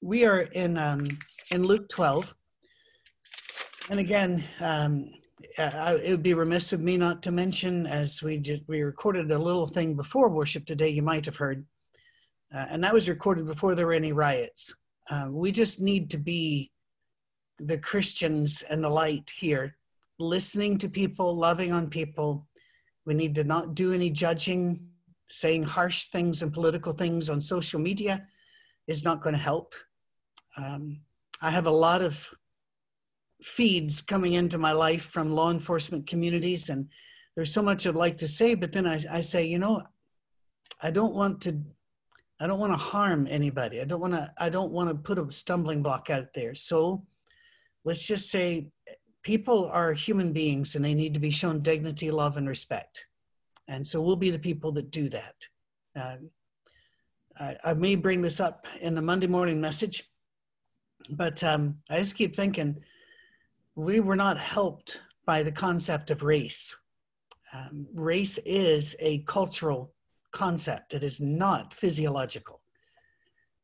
we are in um, in Luke 12, and again, um, I, it would be remiss of me not to mention, as we we recorded a little thing before worship today. You might have heard, uh, and that was recorded before there were any riots. Uh, we just need to be the Christians and the light here, listening to people, loving on people. We need to not do any judging, saying harsh things and political things on social media is not going to help. Um, I have a lot of feeds coming into my life from law enforcement communities, and there's so much I'd like to say, but then I, I say, you know, I don't want to. I don't want to harm anybody. I don't want to. I don't want to put a stumbling block out there. So, let's just say, people are human beings, and they need to be shown dignity, love, and respect. And so, we'll be the people that do that. Uh, I, I may bring this up in the Monday morning message, but um, I just keep thinking we were not helped by the concept of race. Um, race is a cultural concept, it is not physiological.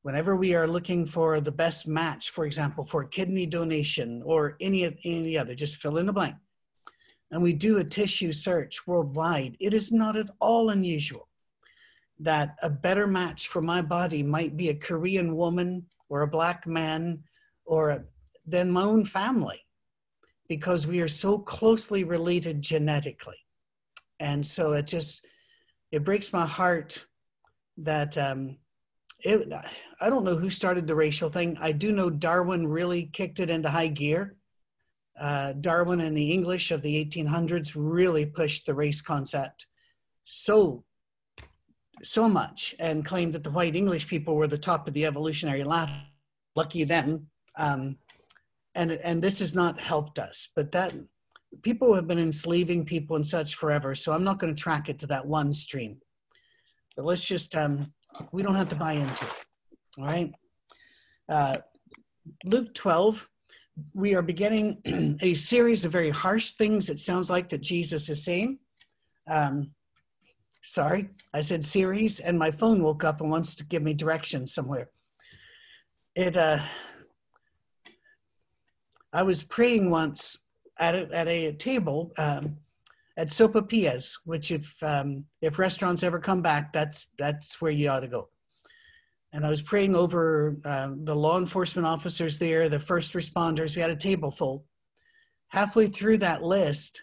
Whenever we are looking for the best match, for example, for kidney donation or any, any other, just fill in the blank, and we do a tissue search worldwide, it is not at all unusual that a better match for my body might be a Korean woman or a black man or a, my own family because we are so closely related genetically. And so it just, it breaks my heart that um, it, I don't know who started the racial thing. I do know Darwin really kicked it into high gear. Uh, Darwin and the English of the 1800s really pushed the race concept so so much and claimed that the white English people were the top of the evolutionary ladder. Lucky them. Um, and and this has not helped us. But that people have been enslaving people and such forever. So I'm not going to track it to that one stream. But let's just um, we don't have to buy into it. All right. Uh, Luke 12, we are beginning a series of very harsh things. It sounds like that Jesus is saying. Um, sorry, I said series, and my phone woke up and wants to give me directions somewhere. It uh, I was praying once at a, at a table um, at Sopapia's, which if um, if restaurants ever come back, that's that's where you ought to go. And I was praying over um, the law enforcement officers there, the first responders. We had a table full. Halfway through that list,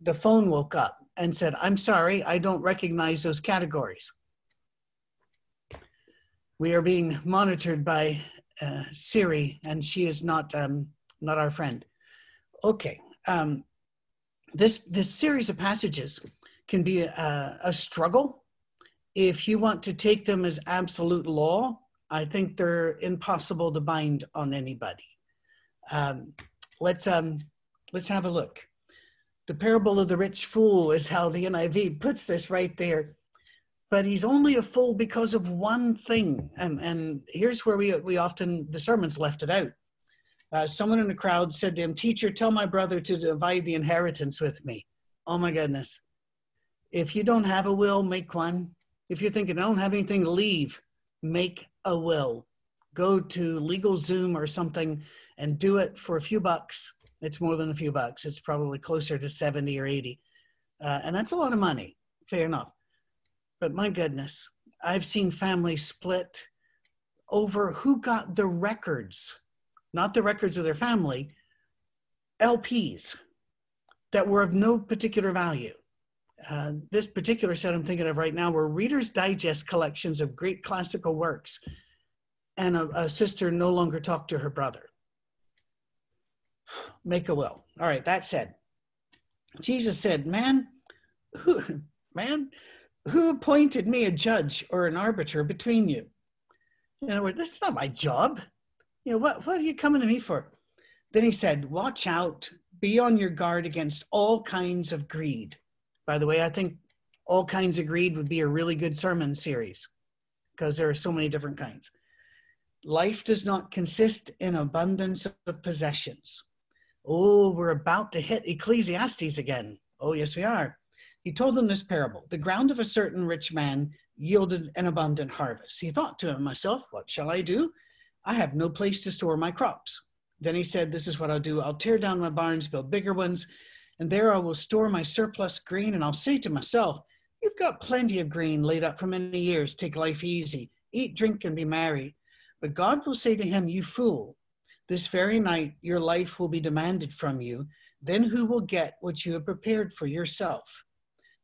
the phone woke up and said, "I'm sorry, I don't recognize those categories." We are being monitored by uh, Siri, and she is not um, not our friend. Okay, um, this this series of passages can be a, a struggle if you want to take them as absolute law. I think they're impossible to bind on anybody. Um, let's um, let's have a look. The parable of the rich fool is how the NIV puts this right there. But he's only a fool because of one thing, and and here's where we we often the sermons left it out uh, someone in the crowd said to him, Teacher, tell my brother to divide the inheritance with me. Oh my goodness. If you don't have a will, make one. If you're thinking, I don't have anything to leave, make a will. Go to LegalZoom or something and do it for a few bucks. It's more than a few bucks. It's probably closer to 70 or 80. Uh, and that's a lot of money. Fair enough. But my goodness, I've seen families split over who got the records not the records of their family, LPs that were of no particular value. Uh, this particular set I'm thinking of right now were Reader's Digest collections of great classical works, and a, a sister no longer talked to her brother. Make a will. All right, that said, Jesus said, Man, who, man, who appointed me a judge or an arbiter between you? In other words, this is not my job you know, what, what are you coming to me for? Then he said, watch out, be on your guard against all kinds of greed. By the way, I think all kinds of greed would be a really good sermon series because there are so many different kinds. Life does not consist in abundance of possessions. Oh, we're about to hit Ecclesiastes again. Oh, yes, we are. He told them this parable The ground of a certain rich man yielded an abundant harvest. He thought to himself, What shall I do? I have no place to store my crops. Then he said, This is what I'll do. I'll tear down my barns, build bigger ones, and there I will store my surplus grain. And I'll say to myself, You've got plenty of grain laid up for many years. Take life easy. Eat, drink, and be merry. But God will say to him, You fool, this very night your life will be demanded from you. Then who will get what you have prepared for yourself?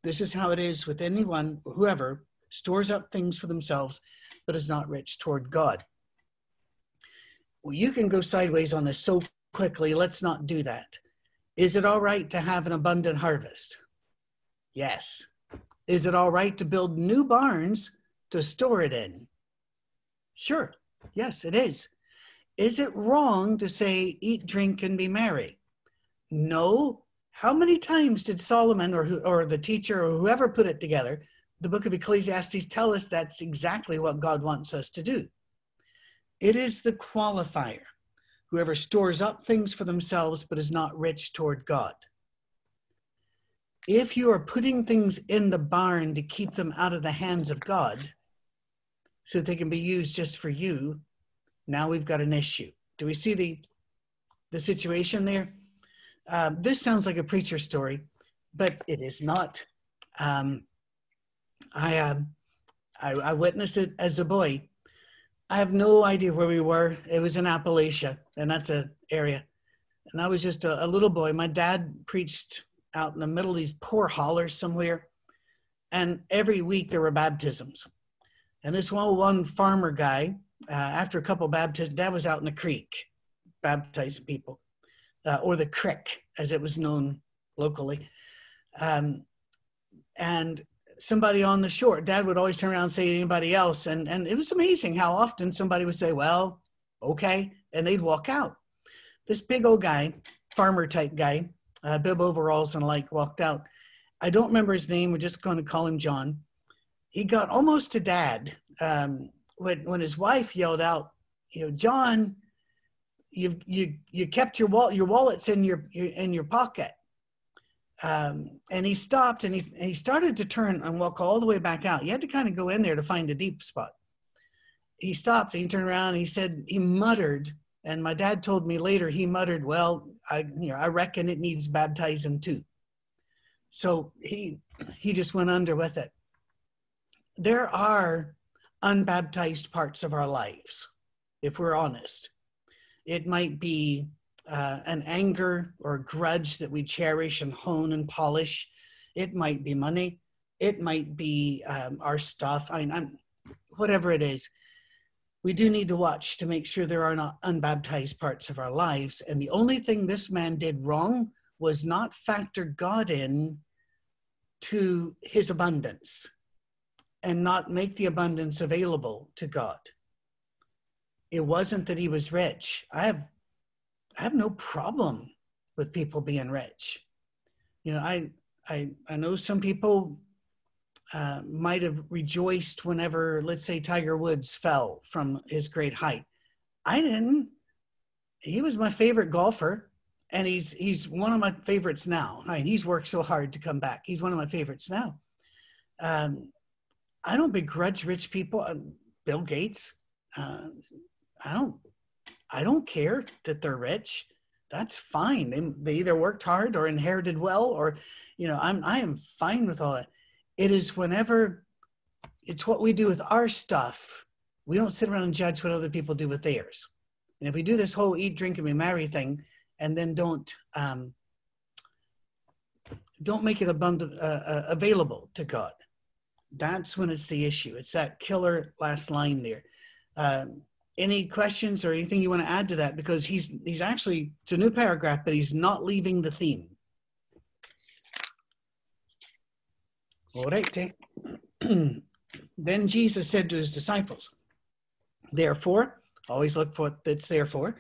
This is how it is with anyone, whoever stores up things for themselves, but is not rich toward God. Well, you can go sideways on this so quickly. Let's not do that. Is it all right to have an abundant harvest? Yes. Is it all right to build new barns to store it in? Sure. Yes, it is. Is it wrong to say, eat, drink, and be merry? No. How many times did Solomon or, who, or the teacher or whoever put it together, the book of Ecclesiastes, tell us that's exactly what God wants us to do? It is the qualifier. Whoever stores up things for themselves but is not rich toward God. If you are putting things in the barn to keep them out of the hands of God so that they can be used just for you, now we've got an issue. Do we see the, the situation there? Um, this sounds like a preacher story, but it is not. Um, I, um, I, I witnessed it as a boy. I have no idea where we were. It was in Appalachia, and that's an area. And I was just a, a little boy. My dad preached out in the middle of these poor hollers somewhere, and every week there were baptisms. And this one one farmer guy uh, after a couple baptisms, dad was out in the creek baptizing people, uh, or the creek as it was known locally. Um, and somebody on the shore, dad would always turn around and say to anybody else. And, and it was amazing how often somebody would say, well, okay. And they'd walk out. This big old guy, farmer type guy, uh, bib overalls and like walked out. I don't remember his name. We're just going to call him John. He got almost to dad. Um, when when his wife yelled out, you know, John, you you you kept your wallet your wallet's in your, your in your pocket. Um, and he stopped and he, he started to turn and walk all the way back out. You had to kind of go in there to find the deep spot. He stopped and he turned around and he said, he muttered, and my dad told me later, he muttered, well, I, you know, I reckon it needs baptizing too. So he, he just went under with it. There are unbaptized parts of our lives, if we're honest. It might be uh, an anger or grudge that we cherish and hone and polish. It might be money. It might be um, our stuff. I, I'm, whatever it is, we do need to watch to make sure there are not unbaptized parts of our lives. And the only thing this man did wrong was not factor God in to his abundance and not make the abundance available to God. It wasn't that he was rich. I have I have no problem with people being rich. You know, I I I know some people uh, might have rejoiced whenever, let's say, Tiger Woods fell from his great height. I didn't. He was my favorite golfer, and he's he's one of my favorites now. I mean, he's worked so hard to come back. He's one of my favorites now. Um, I don't begrudge rich people. Uh, Bill Gates, uh, I don't, I don't care that they're rich. That's fine. They, they either worked hard or inherited well, or, you know, I'm, I am fine with all that. It is whenever it's what we do with our stuff. We don't sit around and judge what other people do with theirs. And if we do this whole eat, drink, and be merry thing, and then don't um, don't make it abundant, uh, uh, available to God, that's when it's the issue. It's that killer last line there. Um, any questions or anything you want to add to that? Because he's he's actually it's a new paragraph, but he's not leaving the theme. Okay. then Jesus said to his disciples, Therefore, always look for what it's there for.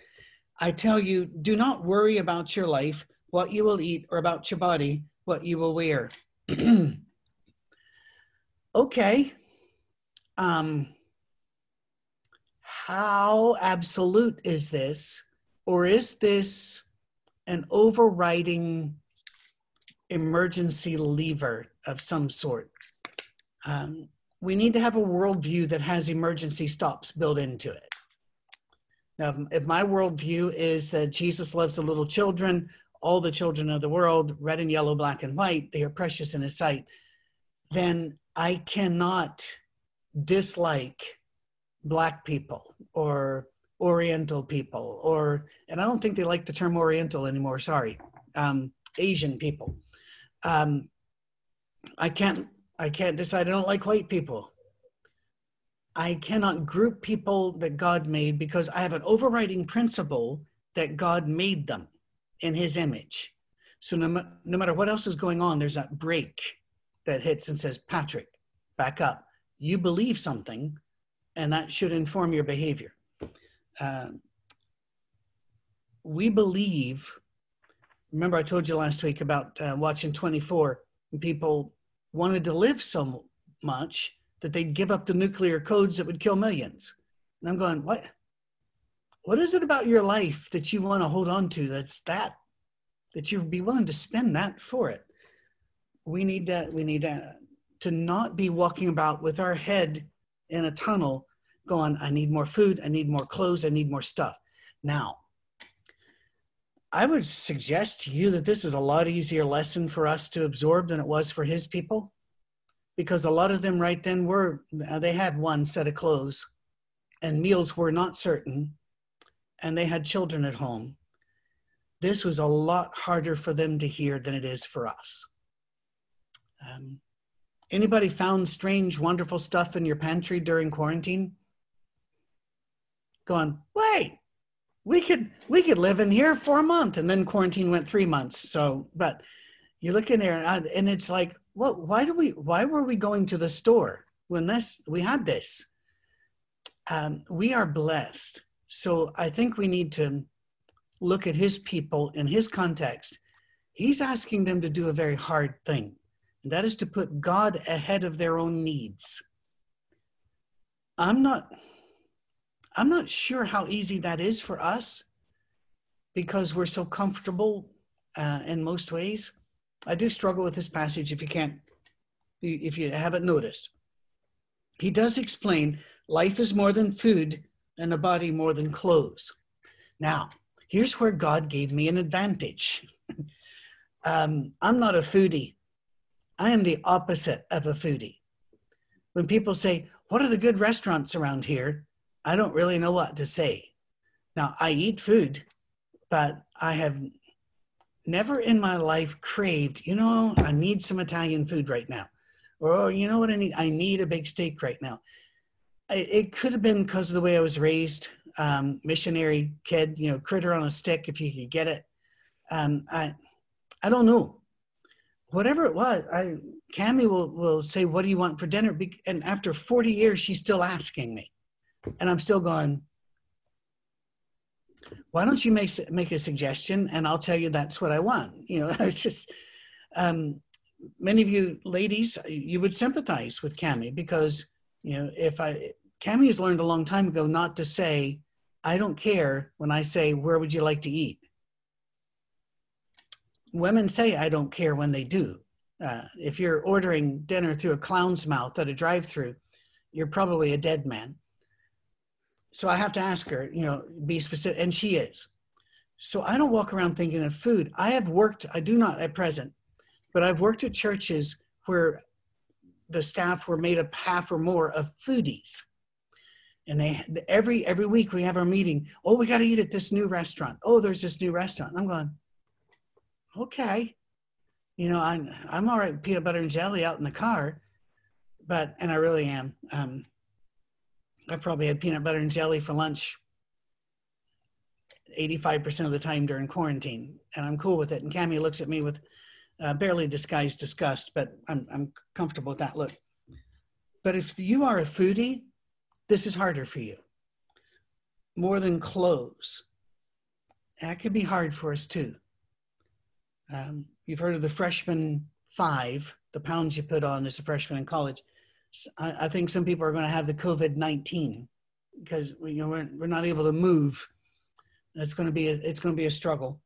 I tell you, do not worry about your life, what you will eat, or about your body, what you will wear. okay, um, how absolute is this? Or is this an overriding emergency lever of some sort? Um, we need to have a worldview that has emergency stops built into it. Um, if my worldview is that Jesus loves the little children, all the children of the world, red and yellow, black and white, they are precious in his sight, then I cannot dislike black people or oriental people or and i don't think they like the term oriental anymore sorry um, asian people. Um, i can't i can't decide. I don't like white people. I cannot group people that god made because i have an overriding principle that god made them in his image. So no, no matter what else is going on there's that break that hits and says patrick back up you believe something and that should inform your behavior um, we believe, remember I told you last week about uh, watching 24, and people wanted to live so much that they'd give up the nuclear codes that would kill millions. And I'm going, what? What is it about your life that you want to hold on to that's that, that you'd be willing to spend that for it? We need to we need to to not be walking about with our head in a tunnel going, I need more food, I need more clothes, I need more stuff. Now, I would suggest to you that this is a lot easier lesson for us to absorb than it was for his people because a lot of them right then were, uh, they had one set of clothes and meals were not certain and they had children at home. This was a lot harder for them to hear than it is for us. Um, anybody found strange, wonderful stuff in your pantry during quarantine? going, wait, we could we could live in here for a month, and then quarantine went three months. So, but you look in there, and it's like, what? Why do we? Why were we going to the store when this we had this? Um, we are blessed. So I think we need to look at his people in his context. He's asking them to do a very hard thing, and that is to put God ahead of their own needs. I'm not I'm not sure how easy that is for us because we're so comfortable uh, in most ways. I do struggle with this passage if you can't, if you haven't noticed. He does explain life is more than food and a body more than clothes. Now, here's where God gave me an advantage. um, I'm not a foodie. I am the opposite of a foodie. When people say, What are the good restaurants around here? I don't really know what to say. Now, I eat food, but I have never in my life craved, you know, I need some Italian food right now. Or, oh, you know what I need? I need a big steak right now. It could have been because of the way I was raised, um, missionary kid, you know, critter on a stick if you could get it. Um, I, I don't know. Whatever it was, I, Cami will, will say, what do you want for dinner? And after 40 years, she's still asking me and I'm still going, why don't you make, make a suggestion and I'll tell you that's what I want. You know, it's just, um, many of you ladies, you would sympathize with Cami because, you know, if I, Cami has learned a long time ago not to say, I don't care when I say, where would you like to eat? Women say, I don't care when they do. Uh, if you're ordering dinner through a clown's mouth at a drive through, you're probably a dead man so I have to ask her, you know, be specific, and she is. So I don't walk around thinking of food. I have worked, I do not at present, but I've worked at churches where the staff were made up half or more of foodies. And they every every week we have our meeting. Oh, we got to eat at this new restaurant. Oh, there's this new restaurant. I'm going, okay. You know, I'm I'm all right peanut butter and jelly out in the car, but and I really am. Um, I probably had peanut butter and jelly for lunch 85% of the time during quarantine, and I'm cool with it. And Cami looks at me with uh, barely disguised disgust, but I'm, I'm comfortable with that look. But if you are a foodie, this is harder for you. More than clothes. That could be hard for us too. Um, you've heard of the freshman five, the pounds you put on as a freshman in college. I, I think some people are going to have the COVID nineteen because you know we're, we're not able to move. It's going to be a, it's going to be a struggle.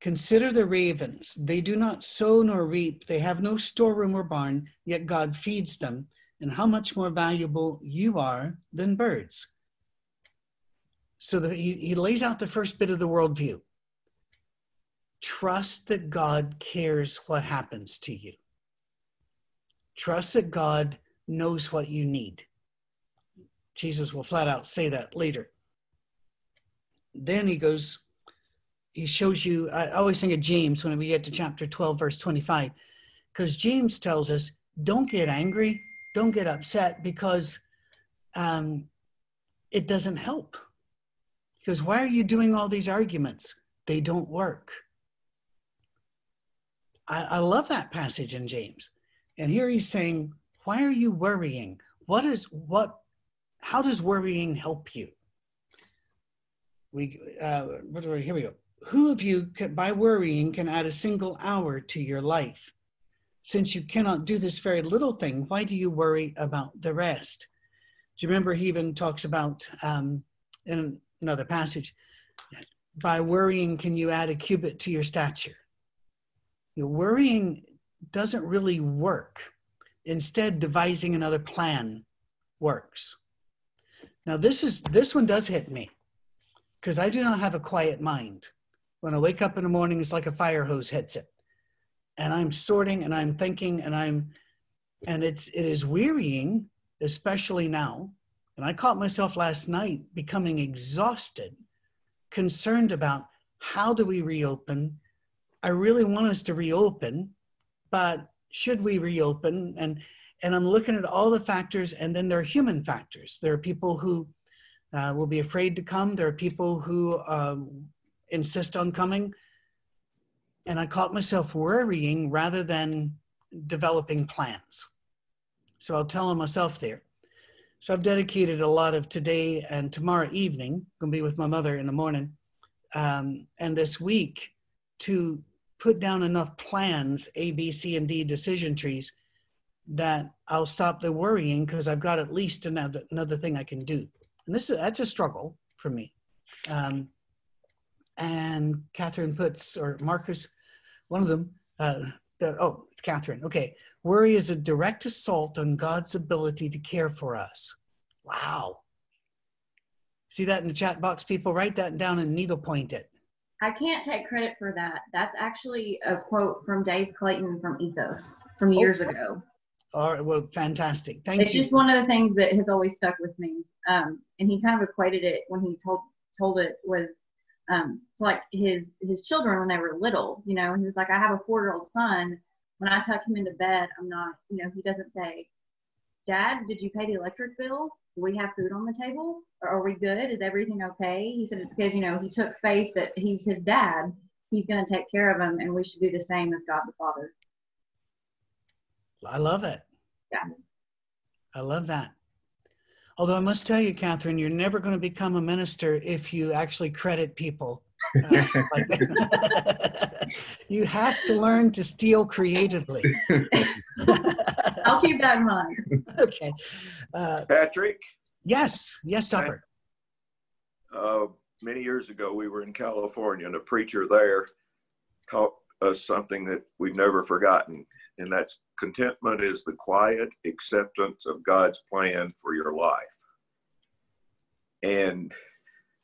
Consider the ravens. They do not sow nor reap. They have no storeroom or barn, yet God feeds them. And how much more valuable you are than birds. So that he, he lays out the first bit of the worldview. Trust that God cares what happens to you. Trust that God knows what you need. Jesus will flat out say that later. Then he goes, he shows you, I always think of James when we get to chapter 12, verse 25, because James tells us, don't get angry, don't get upset because um, it doesn't help. Because why are you doing all these arguments? They don't work. I, I love that passage in James. And here he's saying, why are you worrying? What is what how does worrying help you? We uh, here we go. Who of you can, by worrying can add a single hour to your life? Since you cannot do this very little thing, why do you worry about the rest? Do you remember he even talks about um, in another passage, by worrying can you add a cubit to your stature? You know, worrying doesn't really work. Instead, devising another plan works. Now, this is this one does hit me because I do not have a quiet mind. When I wake up in the morning, it's like a fire hose hits it, and I'm sorting and I'm thinking and I'm, and it's it is wearying, especially now. And I caught myself last night becoming exhausted, concerned about how do we reopen. I really want us to reopen, but should we reopen? And and I'm looking at all the factors, and then there are human factors. There are people who uh, will be afraid to come. There are people who um, insist on coming. And I caught myself worrying rather than developing plans. So I'll tell myself there. So I've dedicated a lot of today and tomorrow evening, to be with my mother in the morning, um, and this week to put down enough plans, A, B, C, and D decision trees, that I'll stop the worrying because I've got at least another another thing I can do. And this is that's a struggle for me. Um, and Catherine puts or Marcus, one of them. Uh, the, oh, it's Catherine. Okay, worry is a direct assault on God's ability to care for us. Wow. See that in the chat box, people? Write that down and needlepoint it. I can't take credit for that. That's actually a quote from Dave Clayton from Ethos from years oh. ago. All right, well, fantastic. Thank it's you. It's just one of the things that has always stuck with me. Um, and he kind of equated it when he told told it was um, to like his his children when they were little. You know, he was like, I have a four year old son. When I tuck him into bed, I'm not. You know, he doesn't say, Dad, did you pay the electric bill? We have food on the table? Or are we good? Is everything okay? He said because you know he took faith that he's his dad. He's going to take care of him, and we should do the same as God the Father. I love it. Yeah. I love that. Although I must tell you, Catherine, you're never going to become a minister if you actually credit people. Uh, you have to learn to steal creatively. I'll keep that in mind. Okay. Uh, Patrick? Yes. Yes, Topper. Uh, many years ago, we were in California, and a preacher there taught us something that we've never forgotten and that's contentment is the quiet acceptance of God's plan for your life. And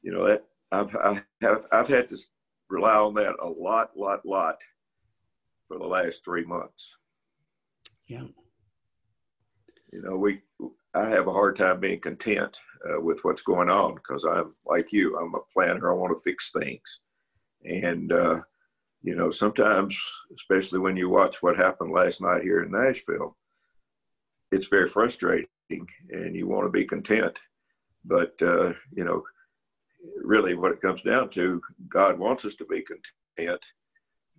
you know that I've I have I've had to rely on that a lot, lot, lot for the last three months. Yeah. You know, we I have a hard time being content uh, with what's going on because I'm like you. I'm a planner. I want to fix things, and uh, you know, sometimes, especially when you watch what happened last night here in Nashville, it's very frustrating and you want to be content. But, uh, you know, really what it comes down to, God wants us to be content,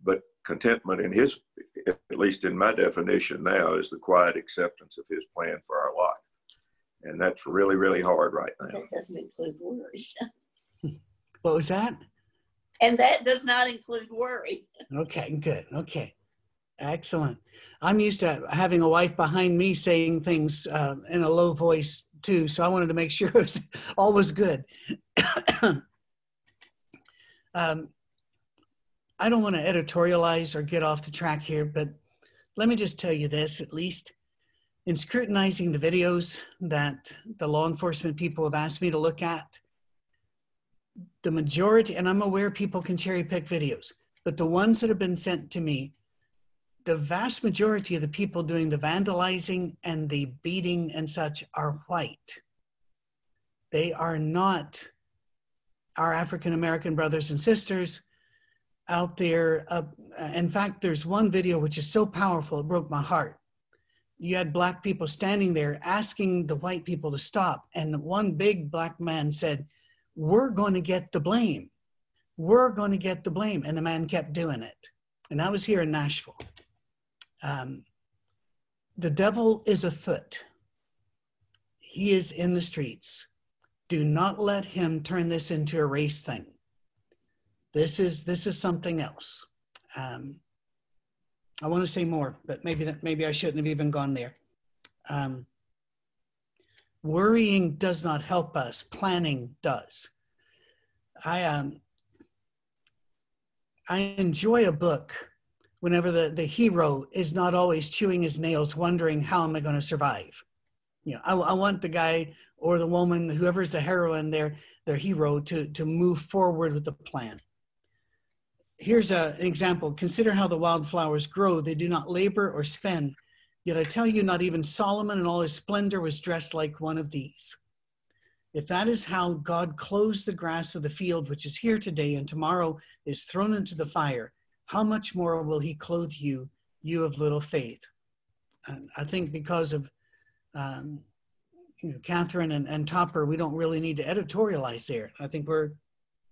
but contentment in His, at least in my definition now, is the quiet acceptance of His plan for our life. And that's really, really hard right now. That doesn't include worry. what was that? and that does not include worry. Okay, good. Okay, excellent. I'm used to having a wife behind me saying things uh, in a low voice too, so I wanted to make sure it was, all was good. um, I don't want to editorialize or get off the track here, but let me just tell you this at least. In scrutinizing the videos that the law enforcement people have asked me to look at, the majority, and I'm aware people can cherry pick videos, but the ones that have been sent to me, the vast majority of the people doing the vandalizing and the beating and such are white. They are not our African American brothers and sisters out there. Uh, in fact, there's one video which is so powerful, it broke my heart. You had black people standing there asking the white people to stop, and one big black man said, We're going to get the blame. We're going to get the blame. And the man kept doing it. And I was here in Nashville. Um, the devil is afoot, he is in the streets. Do not let him turn this into a race thing. This is this is something else. Um, I want to say more, but maybe that maybe I shouldn't have even gone there. Um, worrying does not help us. Planning does. I um I enjoy a book whenever the, the hero is not always chewing his nails, wondering how am I going to survive. You know, I, I want the guy or the woman, whoever's the heroine, their their hero, to to move forward with the plan. Here's a, an example. Consider how the wildflowers grow. They do not labor or spend. Yet I tell you, not even Solomon in all his splendor was dressed like one of these. If that is how God clothes the grass of the field, which is here today and tomorrow is thrown into the fire, how much more will he clothe you, you of little faith? And I think because of um, you know, Catherine and, and Topper, we don't really need to editorialize there. I think we're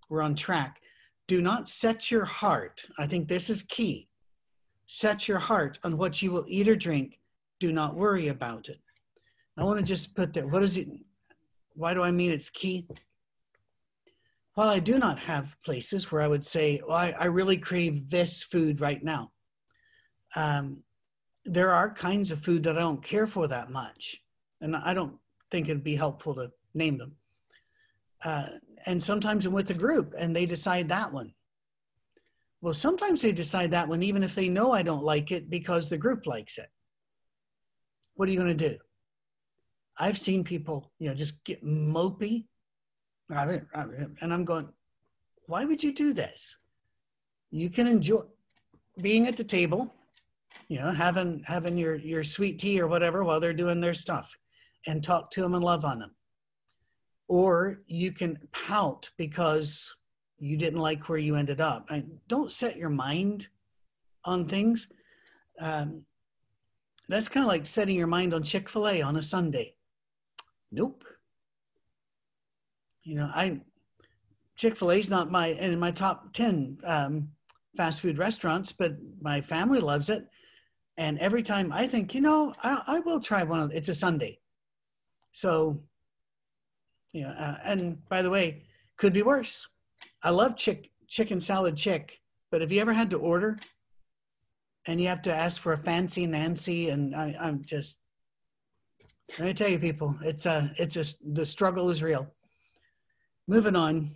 we're on track. Do not set your heart. I think this is key. Set your heart on what you will eat or drink. Do not worry about it. I want to just put there. What is it? Why do I mean it's key? While I do not have places where I would say, well, I, I really crave this food right now, um, there are kinds of food that I don't care for that much. And I don't think it'd be helpful to name them. Uh, and sometimes I'm with a group and they decide that one. Well, sometimes they decide that one even if they know I don't like it because the group likes it. What are you going to do? I've seen people, you know, just get mopey. And I'm going, why would you do this? You can enjoy being at the table, you know, having having your your sweet tea or whatever while they're doing their stuff and talk to them and love on them. Or you can pout because you didn't like where you ended up. I, don't set your mind on things. Um, that's kind of like setting your mind on Chick fil A on a Sunday. Nope. You know, I Chick fil A is not my in my top 10 um, fast food restaurants, but my family loves it. And every time I think, you know, I, I will try one of it's a Sunday. So, yeah, uh, and by the way, could be worse. I love chick chicken salad chick, but have you ever had to order and you have to ask for a fancy Nancy? And I, I'm just, let me tell you, people, it's a, uh, it's just the struggle is real. Moving on.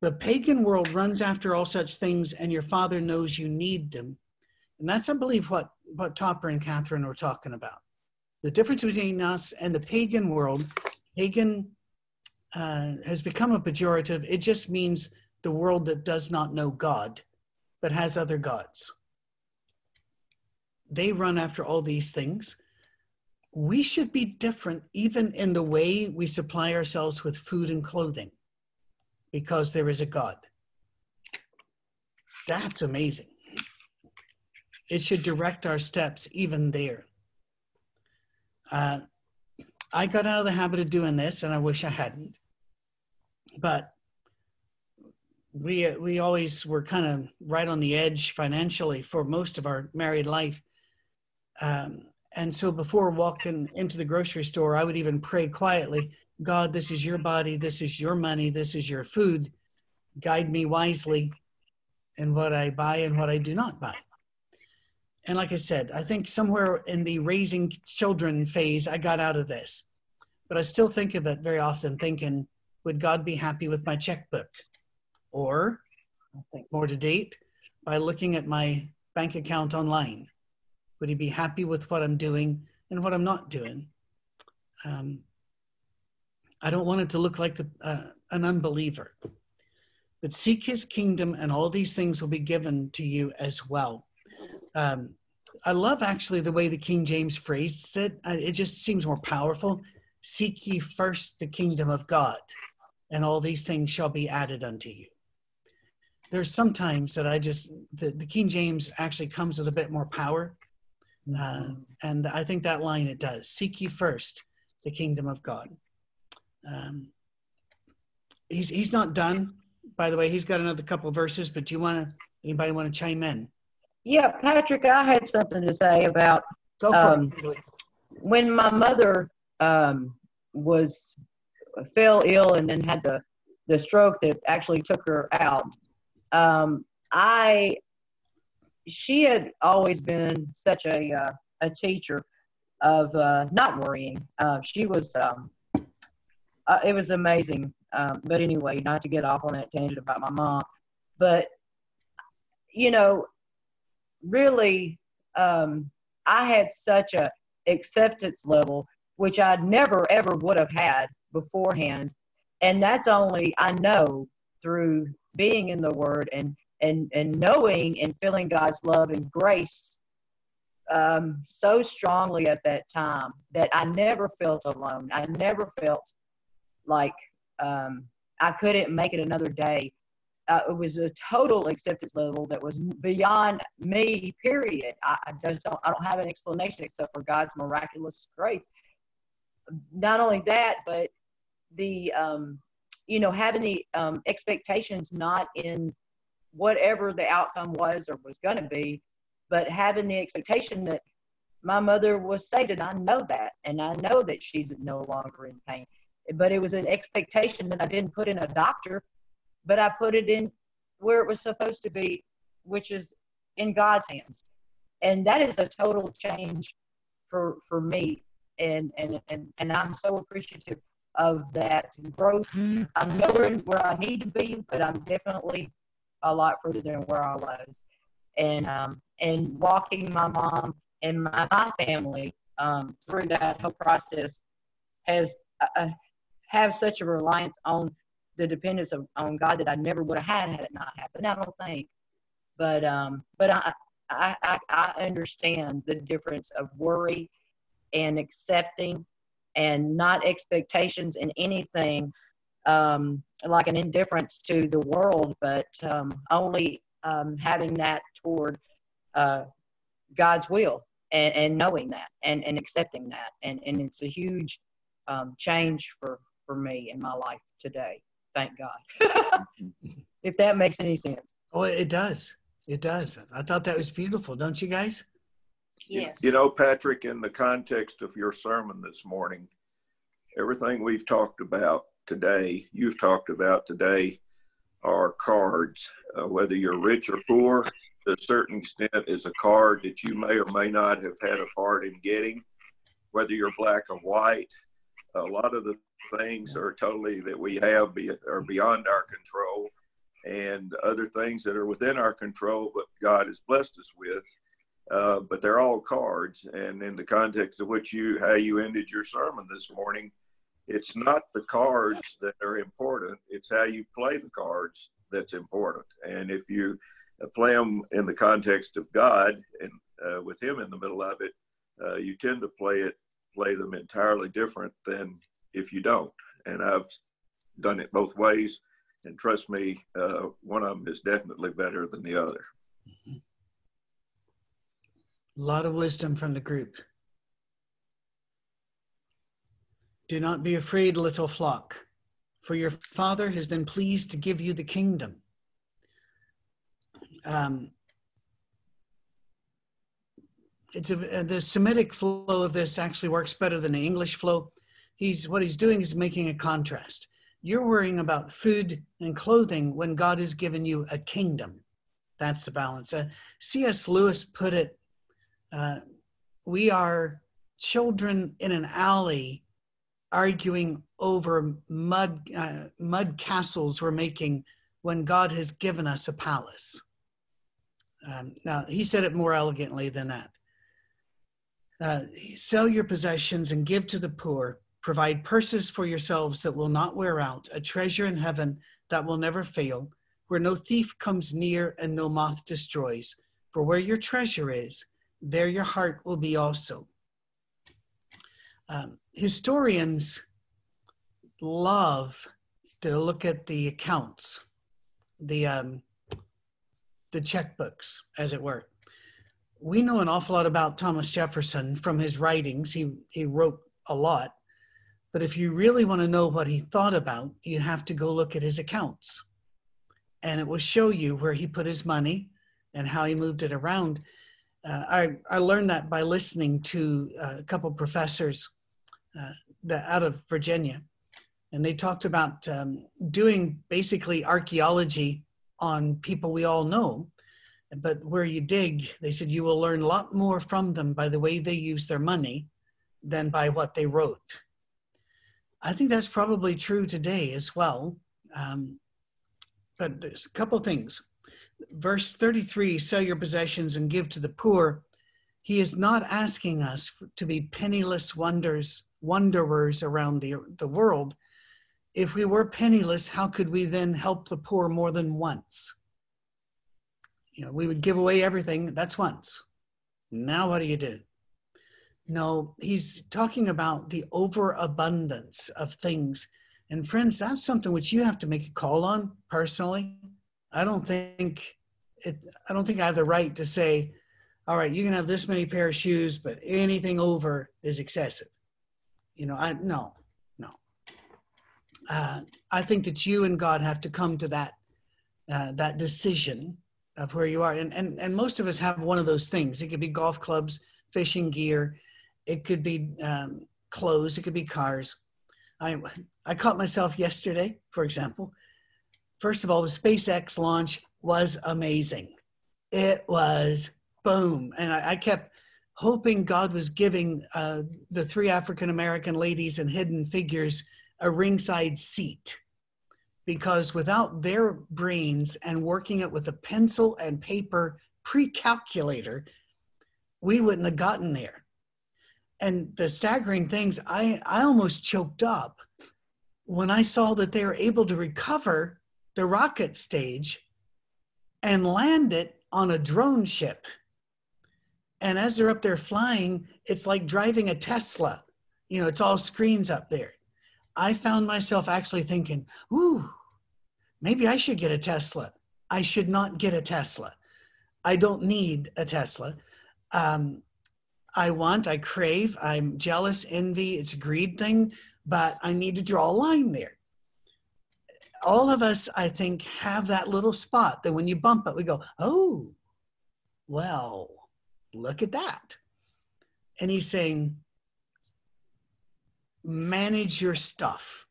The pagan world runs after all such things, and your father knows you need them. And that's, I believe, what, what Topper and Catherine were talking about the difference between us and the pagan world, pagan uh, has become a pejorative. It just means the world that does not know God, but has other gods. They run after all these things. We should be different even in the way we supply ourselves with food and clothing because there is a God. That's amazing. It should direct our steps even there. Uh, I got out of the habit of doing this, and I wish I hadn't. But we we always were kind of right on the edge financially for most of our married life. Um, and so before walking into the grocery store, I would even pray quietly, God, this is your body, this is your money, this is your food. Guide me wisely in what I buy and what I do not buy and like I said, I think somewhere in the raising children phase, I got out of this. But I still think of it very often, thinking, would God be happy with my checkbook? Or, I think more to date, by looking at my bank account online, would he be happy with what I'm doing and what I'm not doing? Um, I don't want it to look like the, uh, an unbeliever. but seek his kingdom, and all these things will be given to you as well. Um, I love actually the way the King James phrased it. It just seems more powerful. Seek ye first the kingdom of God, and all these things shall be added unto you. There's sometimes that I just, the, the King James actually comes with a bit more power. Uh, and I think that line it does. Seek ye first the kingdom of God. Um, he's, he's not done. By the way, he's got another couple of verses, but do you want to, anybody want to chime in? Yeah, Patrick, I had something to say about Go for Um, it. when my mother um, was fell ill and then had the the stroke that actually took her out. Um, I she had always been such a uh, a teacher of uh, not worrying. Uh, she was um, uh, it was amazing. Um, but anyway, not to get off on that tangent about my mom, but you know, really, um, I had such a acceptance level which I never ever would have had beforehand, and that's only I know through being in the Word and and and knowing and feeling God's love and grace um, so strongly at that time that I never felt alone. I never felt like um, I couldn't make it another day. Uh, it was a total acceptance level that was beyond me. Period. I, I just don't. I don't have an explanation except for God's miraculous grace. Not only that, but the um, you know having the um, expectations not in whatever the outcome was or was going to be, but having the expectation that my mother was saved, and I know that, and I know that she's no longer in pain. But it was an expectation that I didn't put in a doctor, but I put it in where it was supposed to be, which is in God's hands, and that is a total change for for me, and and and and I'm so appreciative of that growth. Mm-hmm. I'm nowhere where I need to be, but I'm definitely a lot further than where I was. And um, and walking my mom and my, my family um, through that whole process has uh, have such a reliance on the dependence of on God that I never would have had had it not happened. I don't think, but um, but I, I I I understand the difference of worry and accepting and not expectations in anything um, like an indifference to the world, but um, only um, having that toward uh, God's will and, and knowing that and, and accepting that. And, and it's a huge um, change for, for me in my life today. Thank God. if that makes any sense. Oh, it does. It does. I thought that was beautiful, don't you guys? You- Yes. You know, Patrick, in the context of your sermon this morning, everything we've talked about today, you've talked about today, are cards. Uh, whether you're rich or poor, to a certain extent, is a card that you may or may not have had a part in getting. Whether you're black or white, a lot of the things are totally that we have be, are beyond our control, and other things that are within our control, but God has blessed us with uh, but they're all cards. And in the context of which you how you ended your sermon this morning, it's not the cards that are important; it's how you play the cards that's important. And if you uh, play them in the context of God and uh, with Him in the middle of it, uh, you tend to play it play them entirely different than if you don't. And I've done it both ways. And trust me, uh, one of them is definitely better than the other. A lot of wisdom from the group. Do not be afraid, little flock, for your Father has been pleased to give you the kingdom. Um, it's a, uh, the Semitic flow of this actually works better than the English flow. He's what he's doing is making a contrast. You're worrying about food and clothing when God has given you a kingdom. That's the balance. Uh, C.S. Lewis put it uh, we are children in an alley arguing over mud uh, mud castles we're making when God has given us a palace. Um, now he said it more elegantly than that. Uh, sell your possessions and give to the poor. Provide purses for yourselves that will not wear out, a treasure in heaven that will never fail, where no thief comes near and no moth destroys. For where your treasure is, there your heart will be also. Um, historians love to look at the accounts, the um, the checkbooks, as it were. We know an awful lot about Thomas Jefferson from his writings. He he wrote a lot, but if you really want to know what he thought about, you have to go look at his accounts, and it will show you where he put his money and how he moved it around. Uh, I I learned that by listening to uh, a couple professors uh, that out of Virginia, and they talked about um, doing basically archaeology on people we all know. But where you dig, they said you will learn a lot more from them by the way they use their money than by what they wrote. I think that's probably true today as well. Um, but there's a couple things. Verse 33 sell your possessions and give to the poor. He is not asking us to be penniless wonders, wanderers around the, the world if we were penniless, how could we then help the poor more than once? You know, we would give away everything. That's once. Now, what do you do? No, he's talking about the overabundance of things. And friends, that's something which you have to make a call on personally. I don't think it, I don't think I have the right to say, all right, you can have this many pair of shoes, but anything over is excessive. You know, I no, no. uh, I think that you and God have to come to that uh, that decision of where you are, and and and most of us have one of those things. It could be golf clubs, fishing gear, it could be um, clothes, it could be cars. I I caught myself yesterday, for example. First of all, the SpaceX launch was amazing. It was boom, and I, I kept hoping God was giving uh, the three African American ladies and Hidden Figures a ringside seat. Because without their brains and working it with a pencil and paper pre-calculator we wouldn't have gotten there. And the staggering things i i almost choked up when i saw that they were able to recover the rocket stage and land it on a drone ship and as they're up there flying it's like driving a tesla you know it's all screens up there I found myself actually thinking, ooh, maybe I should get a Tesla. I should not get a Tesla. I don't need a Tesla. Um, I want, I crave, I'm jealous, envy, it's a greed thing, but I need to draw a line there. All of us, I think, have that little spot that when you bump it, we go, oh, well, look at that. And he's saying, manage your stuff.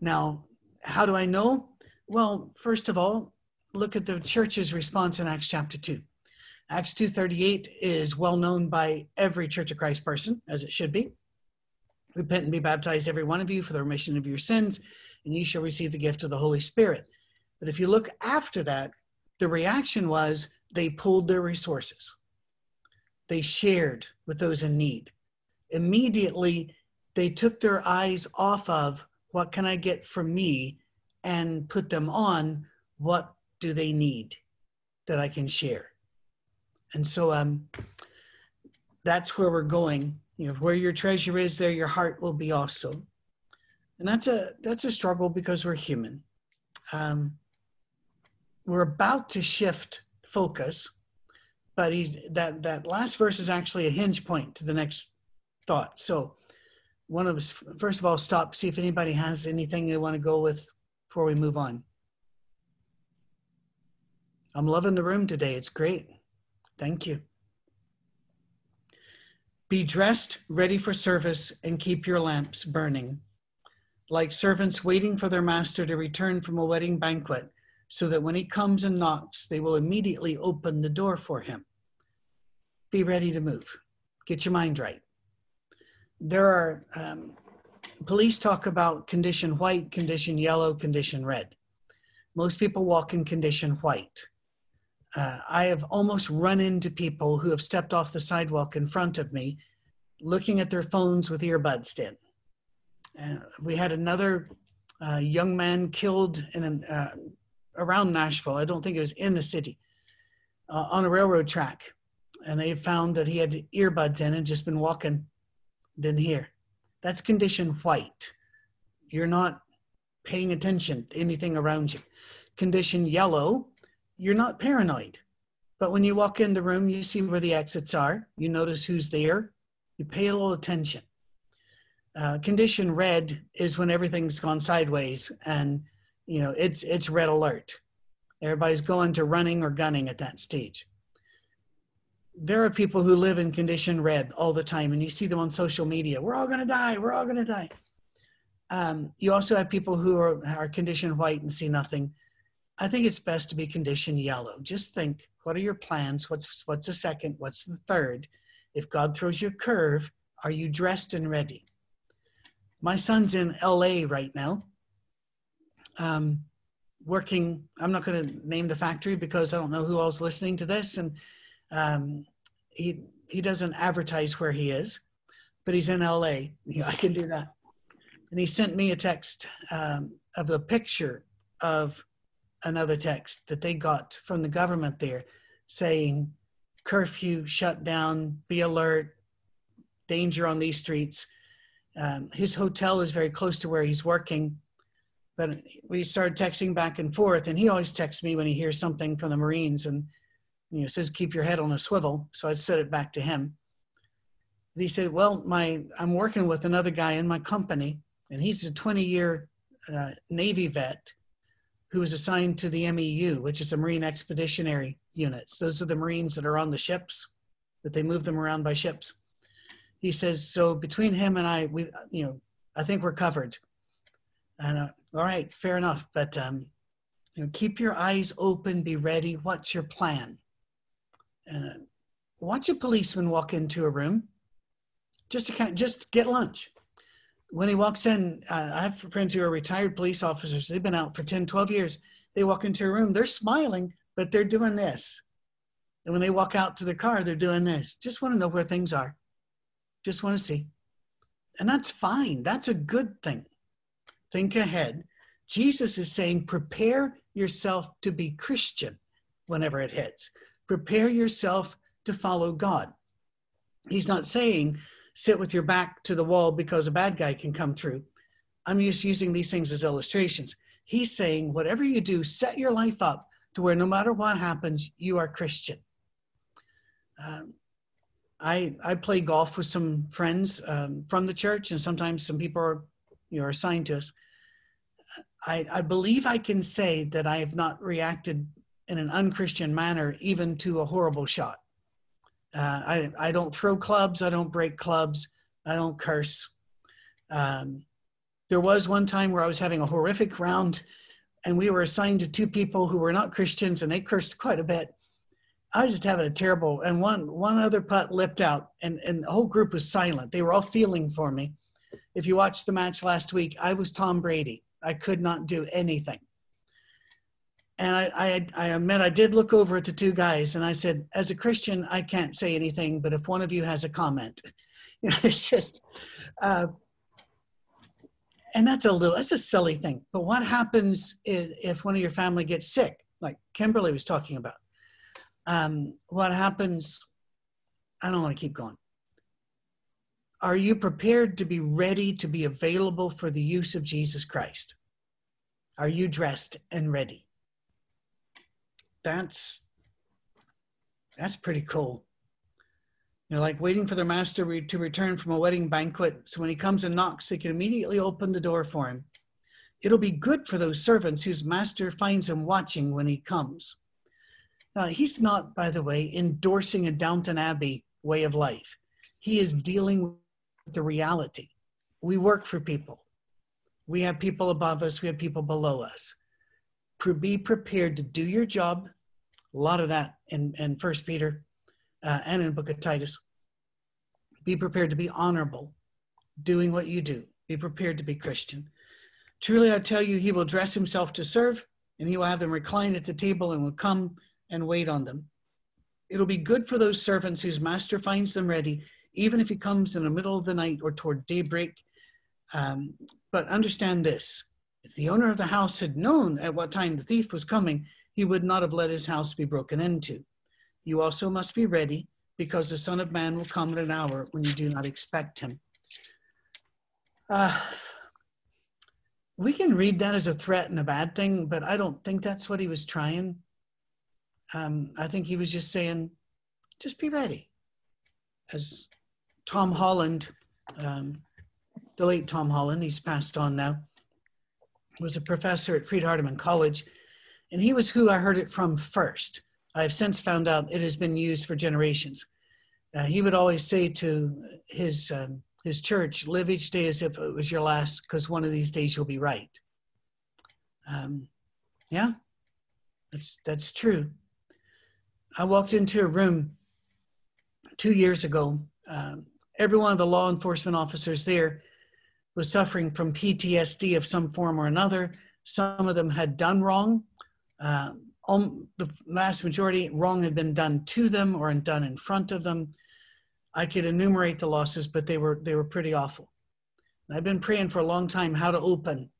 Now, how do I know? Well, first of all, look at the church's response in Acts chapter 2. Acts 2:38 is well known by every Church of Christ person as it should be. Repent and be baptized every one of you for the remission of your sins and ye shall receive the gift of the Holy Spirit. But if you look after that, the reaction was they pulled their resources. They shared with those in need. Immediately they took their eyes off of what can I get from me and put them on what do they need that I can share. And so um, that's where we're going. You know, where your treasure is, there your heart will be also. And that's a that's a struggle because we're human. Um, we're about to shift focus, but he's, that that last verse is actually a hinge point to the next thought. So one of us first of all stop see if anybody has anything they want to go with before we move on. I'm loving the room today. It's great. Thank you. Be dressed ready for service and keep your lamps burning like servants waiting for their master to return from a wedding banquet so that when he comes and knocks they will immediately open the door for him be ready to move get your mind right there are um, police talk about condition white, condition yellow, condition red. Most people walk in condition white. Uh, I have almost run into people who have stepped off the sidewalk in front of me looking at their phones with earbuds in. Uh, we had another uh, young man killed in an, uh, around Nashville. I don't think it was in the city, uh, on a railroad track. And they found that he had earbuds in and just been walking, didn't hear. That's condition white. You're not paying attention to anything around you. Condition yellow, you're not paranoid. But when you walk in the room, you see where the exits are, you notice who's there, you pay a little attention. Uh, condition red is when everything's gone sideways and you know it's it's red alert. Everybody's going to running or gunning at that stage. There are people who live in condition red all the time, and you see them on social media. We're all going to die. We're all going to die. Um, you also have people who are, are condition white and see nothing. I think it's best to be conditioned yellow. Just think, what are your plans? What's what's the second? What's the third? If God throws you a curve, are you dressed and ready? My son's in LA right now, um, working. I'm not going to name the factory because I don't know who else listening to this, and um, he he doesn't advertise where he is, but he's in LA. I can do that. And he sent me a text um, of a picture of another text that they got from the government there saying curfew, shut down, be alert, danger on these streets. Um, his hotel is very close to where he's working, but we started texting back and forth, and he always texts me when he hears something from the Marines and you know says keep your head on a swivel. So I'd said it back to him. And he said, "Well, my I'm working with another guy in my company, and he's a 20 year uh, Navy vet." who was assigned to the MEU, which is a Marine Expeditionary Units. Those are the Marines that are on the ships, that they move them around by ships. He says, so between him and I, we, you know, I think we're covered. And uh, all right, fair enough, but um, you know, keep your eyes open, be ready. What's your plan? Uh, watch a policeman walk into a room. Just to kind, just get lunch when he walks in, uh, I have friends who are retired police officers. They've been out for 10, 12 years. They walk into a room, they're smiling, but they're doing this. And when they walk out to their car, they're doing this. Just want to know where things are. Just want to see. And that's fine. That's a good thing. Think ahead. Jesus is saying, prepare yourself to be Christian whenever it hits. Prepare yourself to follow God. He's not saying, sit with your back to the wall because a bad guy can come through. I'm just using these things as illustrations. He's saying, whatever you do, set your life up to where no matter what happens, you are Christian. Um, I I play golf with some friends um, from the church, and sometimes some people are you know are assigned to us. I, I believe I can say that I have not reacted in an unchristian manner even to a horrible shot. Uh, I, I don't throw clubs. I don't break clubs. I don't curse. Um, there was one time where I was having a horrific round and we were assigned to two people who were not Christians and they cursed quite a bit. I was just having a terrible, and one, one other putt lipped out and, and the whole group was silent. They were all feeling for me. If you watched the match last week, I was Tom Brady. I could not do anything and I, I, I admit I did look over at the two guys and I said, as a Christian, I can't say anything, but if one of you has a comment, you know, it's just, uh, and that's a little, that's a silly thing. But what happens if, if one of your family gets sick, like Kimberly was talking about? Um, what happens? I don't want to keep going. Are you prepared to be ready to be available for the use of Jesus Christ? Are you dressed and ready? That's that's pretty cool. You know, like waiting for their master re- to return from a wedding banquet. So when he comes and knocks, they can immediately open the door for him. It'll be good for those servants whose master finds him watching when he comes. Now, he's not, by the way, endorsing a Downton Abbey way of life. He is dealing with the reality. We work for people. We have people above us, we have people below us be prepared to do your job. A lot of that in, in First Peter uh, and in Book of Titus. Be prepared to be honorable, doing what you do. Be prepared to be Christian. Truly, I tell you, he will dress himself to serve, and he will have them recline at the table and will come and wait on them. It'll be good for those servants whose master finds them ready, even if he comes in the middle of the night or toward daybreak. Um, but understand this If the owner of the house had known at what time the thief was coming, he would not have let his house be broken into. You also must be ready, because the Son of Man will come at an hour when you do not expect him. Uh, we can read that as a threat and a bad thing, but I don't think that's what he was trying. Um, I think he was just saying, just be ready. As Tom Holland, um, the late Tom Holland, he's passed on now, was a professor at Freed Hardeman College, and he was who I heard it from first. I have since found out it has been used for generations. Uh, he would always say to his um, his church, "Live each day as if it was your last, because one of these days you'll be right." Um, yeah, that's that's true. I walked into a room two years ago. Um, every one of the law enforcement officers there was suffering from PTSD of some form or another. Some of them had done wrong. Um, the vast majority wrong had been done to them or done in front of them. I could enumerate the losses, but they were they were pretty awful. And I've been praying for a long time how to open.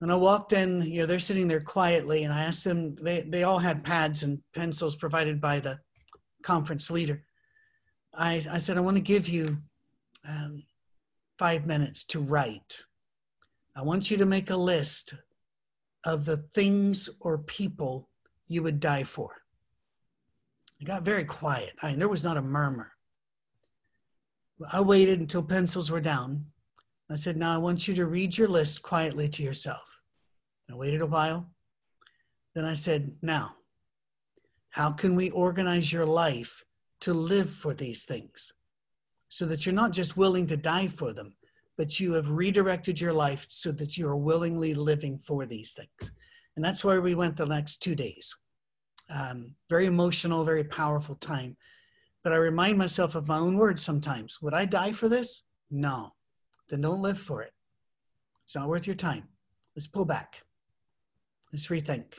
And I walked in, you know, they're sitting there quietly, and I asked them. They they all had pads and pencils provided by the conference leader. I I said I want to give you um, five minutes to write. I want you to make a list of the things or people you would die for. It got very quiet. I mean, there was not a murmur. I waited until pencils were down. I said, Now I want you to read your list quietly to yourself. I waited a while. Then I said, Now, how can we organize your life to live for these things so that you're not just willing to die for them, but you have redirected your life so that you are willingly living for these things? And that's where we went the next two days. Um, very emotional, very powerful time but I remind myself of my own words sometimes. Would I die for this? No. Then don't live for it. It's not worth your time. Let's pull back. Let's rethink.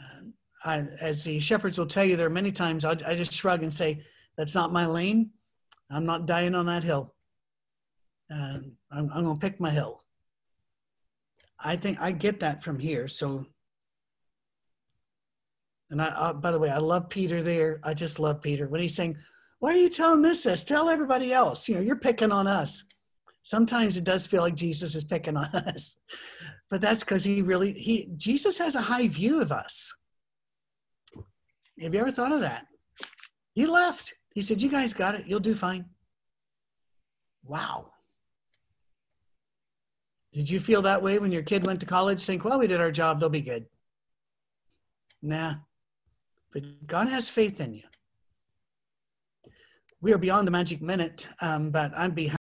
Um, I, as the shepherds will tell you, there are many times I, I just shrug and say, That's not my lane. I'm not dying on that hill. And I'm, I'm going to pick my hill. I think I get that from here. So and I, uh, by the way, I love Peter there. I just love Peter when he's saying, "Why are you telling us this? Tell everybody else. You know, you're picking on us." Sometimes it does feel like Jesus is picking on us, but that's because he really he Jesus has a high view of us. Have you ever thought of that? He left. He said, "You guys got it. You'll do fine." Wow. Did you feel that way when your kid went to college? Think, well, we did our job. They'll be good. Nah, but God has faith in you. We are beyond the magic minute, um, but I'm behind.